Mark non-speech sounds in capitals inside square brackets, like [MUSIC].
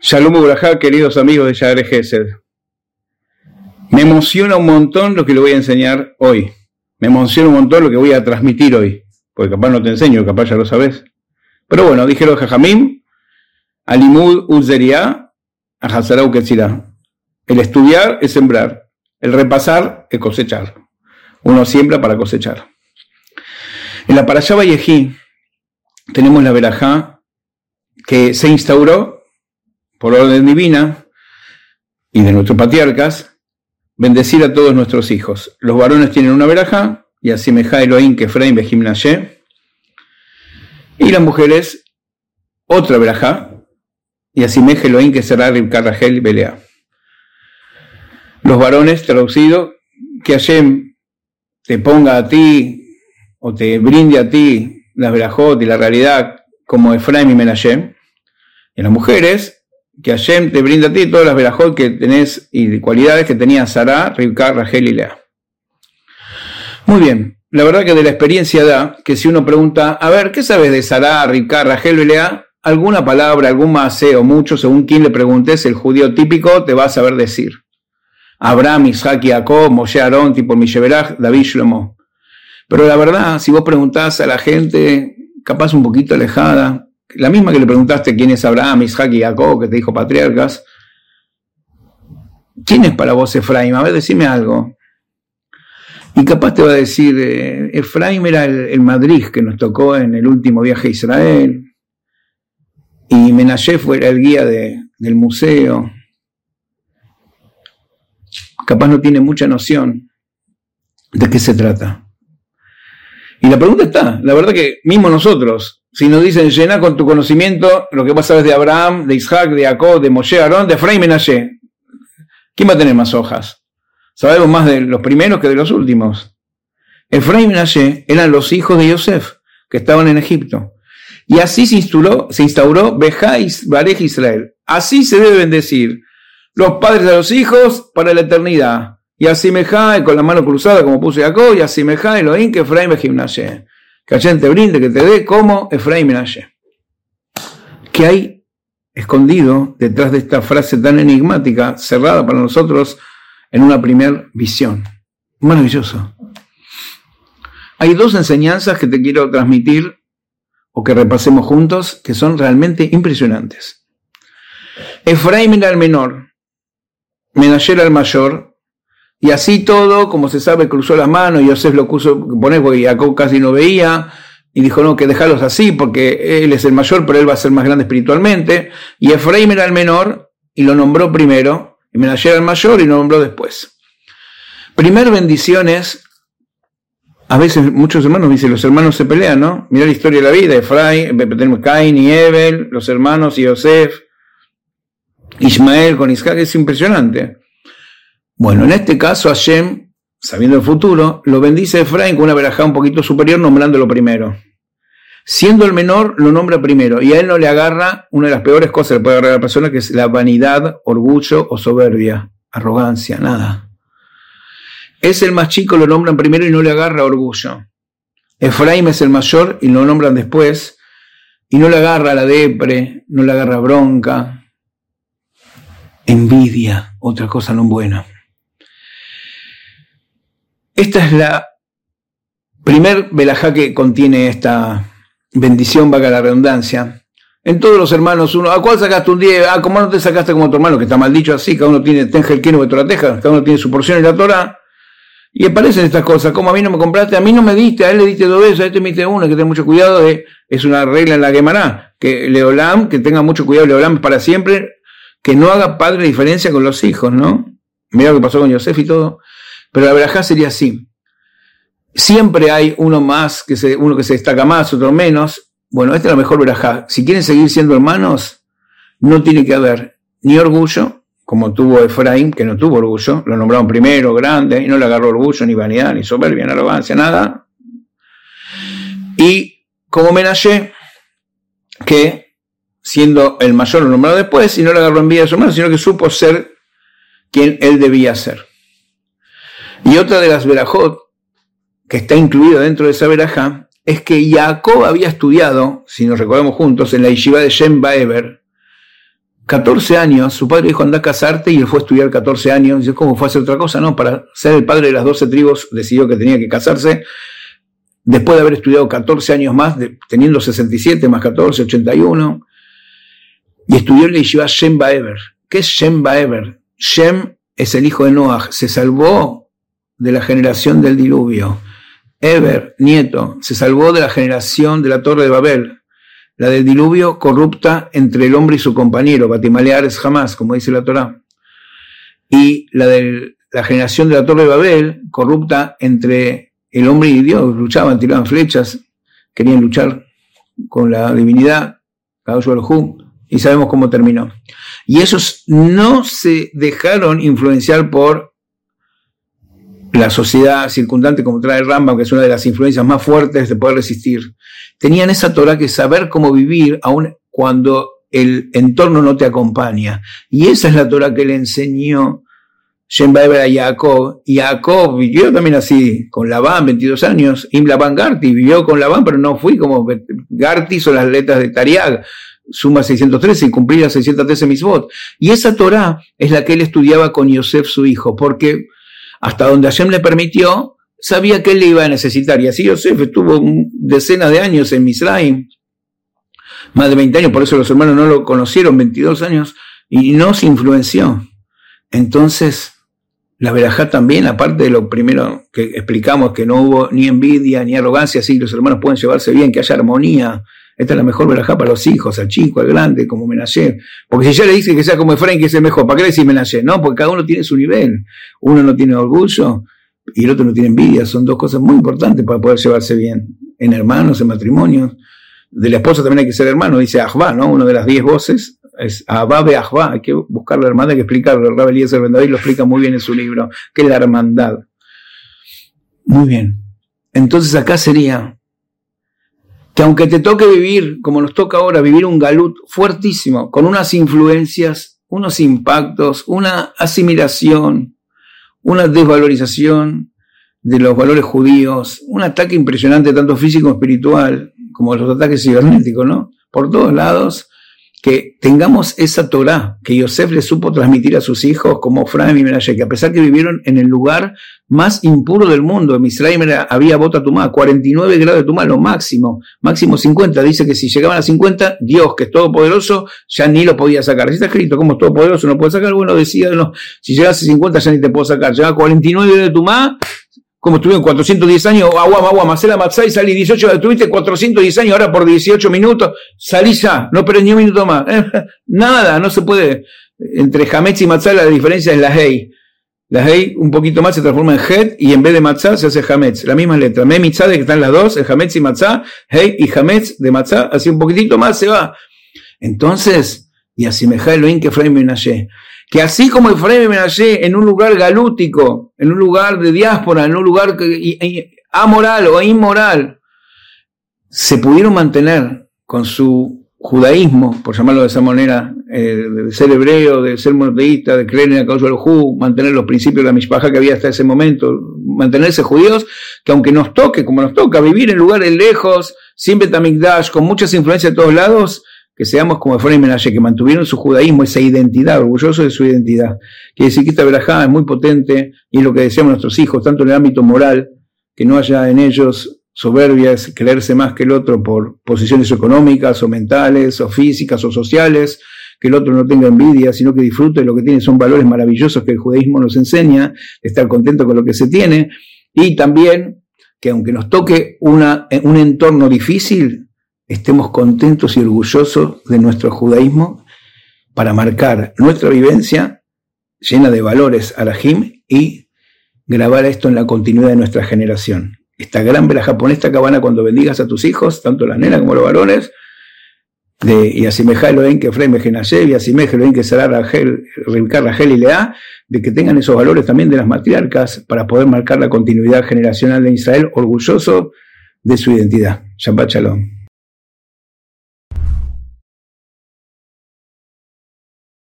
Shalom Ubrajá, queridos amigos de Yadre Gesed. Me emociona un montón lo que le voy a enseñar hoy. Me emociona un montón lo que voy a transmitir hoy. Porque capaz no te enseño, capaz ya lo sabes. Pero bueno, dijeron Jajamim, Alimud Uzeria, Ahazarau Ketzirá. El estudiar es sembrar, el repasar es cosechar. Uno siembra para cosechar. En la Parashá Vallejí tenemos la verajá que se instauró por orden divina y de nuestros patriarcas, bendecir a todos nuestros hijos. Los varones tienen una verajá, y así meja Elohim que Efraim Behimnashe, y las mujeres otra verajá, y así meja Elohim que será y Belea. Los varones, traducido, que Hashem te ponga a ti o te brinde a ti la verajot y la realidad como Efraim y Menashe. Y las mujeres, que Hashem te brinda a ti todas las verajot que tenés y cualidades que tenía Sarah, Rivka, Rachel y Lea. Muy bien, la verdad que de la experiencia da que si uno pregunta, a ver, ¿qué sabes de Sarah, Rivka, Rachel y Lea? Alguna palabra, algún masé o mucho, según quien le preguntes, el judío típico te va a saber decir. Abraham, Isaac, Jacob, Moshe, Aarón, tipo Misheberach, David, Shlomo. Pero la verdad, si vos preguntás a la gente, capaz un poquito alejada, la misma que le preguntaste quién es Abraham, Isaac y Jacob, que te dijo patriarcas. ¿Quién es para vos Efraim? A ver, decime algo. Y capaz te va a decir, eh, era el, Madrid que nos tocó en el último viaje a Israel. Y Menashe fue el guía del museo. Capaz no tiene mucha noción de qué se trata. Y la pregunta está, la verdad que mismo nosotros, si nos dicen llena con tu conocimiento lo que sabes de Abraham, de Isaac, de Jacob, de Moshe, Aarón, de Efraim y Menashe, ¿quién va a tener más hojas? Sabemos más de los primeros que de los últimos. Efraim y Menashe eran los hijos de Yosef, que estaban en Egipto. Y así se instauró, se instauró Bejáis Barej Israel. Así se deben decir los padres de los hijos para la eternidad. Y así Mejai, con la mano cruzada, como puse Jacob, y así Mejai, Elohim, que Efraim y Menashe que Hashem te brinde, que te dé como Efraim Menashe. ¿Qué hay escondido detrás de esta frase tan enigmática, cerrada para nosotros en una primera visión? Maravilloso. Hay dos enseñanzas que te quiero transmitir o que repasemos juntos que son realmente impresionantes. Efraim era el menor, Menashe era el mayor, y así todo, como se sabe, cruzó las manos, y Yosef lo puso, poner porque Jacob casi no veía, y dijo, no, que dejarlos así, porque él es el mayor, pero él va a ser más grande espiritualmente. Y Efraín era el menor, y lo nombró primero, y Menashe era el mayor, y lo nombró después. Primer bendición es, a veces muchos hermanos dicen, los hermanos se pelean, ¿no? Mira la historia de la vida, Efraín, tenemos Cain y Evel, los hermanos y Yosef, Ismael con Isaac, es impresionante. Bueno, en este caso Hashem, sabiendo el futuro, lo bendice Efraín con una verajá un poquito superior nombrándolo primero. Siendo el menor, lo nombra primero y a él no le agarra una de las peores cosas que le puede agarrar a la persona, que es la vanidad, orgullo o soberbia, arrogancia, nada. Es el más chico, lo nombran primero y no le agarra orgullo. Efraín es el mayor y lo nombran después y no le agarra la depre, no le agarra bronca, envidia, otra cosa no buena. Esta es la primer velajá que contiene esta bendición, vaga la redundancia. En todos los hermanos, uno, ¿a cuál sacaste un 10? Ah, ¿cómo no te sacaste como tu hermano? Que está mal dicho así, cada uno tiene, tenja el quiero de teja, cada uno tiene su porción en la Torah. Y aparecen estas cosas, como a mí no me compraste, a mí no me diste, a él le diste dos veces, a este me diste uno, que ten mucho cuidado, de, es una regla en la Gemara, que Leolam, que tenga mucho cuidado, Leolam para siempre, que no haga padre diferencia con los hijos, ¿no? Mira lo que pasó con Yosef y todo. Pero la verajá sería así. Siempre hay uno más, que se, uno que se destaca más, otro menos. Bueno, esta es la mejor verajá. Si quieren seguir siendo hermanos, no tiene que haber ni orgullo, como tuvo Efraín, que no tuvo orgullo, lo nombraron primero, grande, y no le agarró orgullo, ni vanidad, ni soberbia, ni arrogancia, nada. Y como Menashe, que siendo el mayor lo nombró después, y no le agarró envidia a su hermano, sino que supo ser quien él debía ser. Y otra de las verajot que está incluida dentro de esa verajá es que Jacob había estudiado, si nos recordamos juntos, en la yeshiva de Shem Baeber, 14 años, su padre dijo anda a casarte y él fue a estudiar 14 años. Dice, ¿cómo fue a hacer otra cosa? No, para ser el padre de las 12 tribus decidió que tenía que casarse. Después de haber estudiado 14 años más, teniendo 67 más 14, 81, y estudió en la yeshiva Shem Baeber. ¿Qué es Shem Baeber? Shem es el hijo de Noah, se salvó de la generación del diluvio. Eber, nieto, se salvó de la generación de la torre de Babel, la del diluvio corrupta entre el hombre y su compañero, Batimaleares jamás, como dice la Torah. Y la de la generación de la torre de Babel, corrupta entre el hombre y Dios, luchaban, tiraban flechas, querían luchar con la divinidad, y sabemos cómo terminó. Y esos no se dejaron influenciar por la sociedad circundante, como trae Rambam, que es una de las influencias más fuertes de poder resistir, tenían esa Torah que saber cómo vivir aun cuando el entorno no te acompaña. Y esa es la Torah que le enseñó Shem a Jacob. Y Jacob vivió también así, con Labán, 22 años. Im Labán Garti vivió con Labán, pero no fui como Garti son las letras de Tariag. Suma 613 y cumplía 613 misbot. Y esa Torah es la que él estudiaba con Yosef, su hijo, porque hasta donde Hashem le permitió, sabía que él le iba a necesitar. Y así Yosef estuvo decenas de años en Misraim, más de 20 años, por eso los hermanos no lo conocieron, 22 años, y no se influenció. Entonces, la verajá también, aparte de lo primero que explicamos, que no hubo ni envidia ni arrogancia, sí, los hermanos pueden llevarse bien, que haya armonía. Esta es la mejor verajá para los hijos, al chico, al grande, como Menashe. Porque si ya le dice que sea como Efraín, que es el mejor, ¿para qué le decís Menashe? No, porque cada uno tiene su nivel. Uno no tiene orgullo y el otro no tiene envidia. Son dos cosas muy importantes para poder llevarse bien. En hermanos, en matrimonios. De la esposa también hay que ser hermano, dice Ahva, ¿no? Una de las diez voces es Ahva be Ahva. Hay que buscar la hermandad, hay que explicarlo. El Eliezer Ben lo explica muy bien en su libro, que es la hermandad. Muy bien. Entonces acá sería que aunque te toque vivir, como nos toca ahora, vivir un galut fuertísimo, con unas influencias, unos impactos, una asimilación, una desvalorización de los valores judíos, un ataque impresionante tanto físico como espiritual, como los ataques cibernéticos, ¿no? Por todos lados, que tengamos esa Torah que Yosef le supo transmitir a sus hijos como Efraim y Menashe, que a pesar que vivieron en el lugar más impuro del mundo, en Misraim había bota tumá, 49 grados de tumá, lo máximo, máximo 50, dice que si llegaban a 50, Dios, que es todopoderoso, ya ni lo podía sacar. Si está escrito como es todopoderoso, no puede sacar, bueno, decía, si llegas a 50 ya ni te puedo sacar, llega a 49 grados de tumá, como estuvieron 410 años, agua, agua, macela, y salí 18, estuviste 410 años, ahora por 18 minutos, salí ya, no perdí ni un minuto más. [LAUGHS] Nada, no se puede. Entre Hametz y Matzah la diferencia es la Hey. La Hey un poquito más se transforma en Het y en vez de Matzah se hace Hametz. La misma letra. Me de que están las dos, el Hametz y Matzah, Hey y Hametz de Matzah, así un poquitito más se va. Entonces, y así me Elohim que Efraim Menashe que así como Efraín y Menashe en un lugar galútico, en un lugar de diáspora, en un lugar amoral o inmoral, se pudieron mantener con su judaísmo, por llamarlo de esa manera, eh, de ser hebreo, de ser monoteísta, de creer en la causa del Ju, mantener los principios de la mishpaja que había hasta ese momento, mantenerse judíos, que aunque nos toque, como nos toca, vivir en lugares lejos, sin Betamigdash, con muchas influencias de todos lados, que seamos como Efraín Menashe, que mantuvieron su judaísmo, esa identidad, orgulloso de su identidad. Quiere decir que esta es muy potente y es lo que decíamos nuestros hijos, tanto en el ámbito moral, que no haya en ellos soberbias, creerse más que el otro por posiciones económicas o mentales o físicas o sociales, que el otro no tenga envidia, sino que disfrute de lo que tiene, son valores maravillosos que el judaísmo nos enseña, estar contento con lo que se tiene, y también que aunque nos toque una, un entorno difícil, estemos contentos y orgullosos de nuestro judaísmo para marcar nuestra vivencia llena de valores arajim y grabar esto en la continuidad de nuestra generación. Esta gran vela japonesa cabana cuando bendigas a tus hijos, tanto las nenas como los varones, de, y asemeja en que Efraim Genashev y asemeja en que será Rachel, Rachel y Lea, de que tengan esos valores también de las matriarcas para poder marcar la continuidad generacional de Israel orgulloso de su identidad. Shabbat Shalom.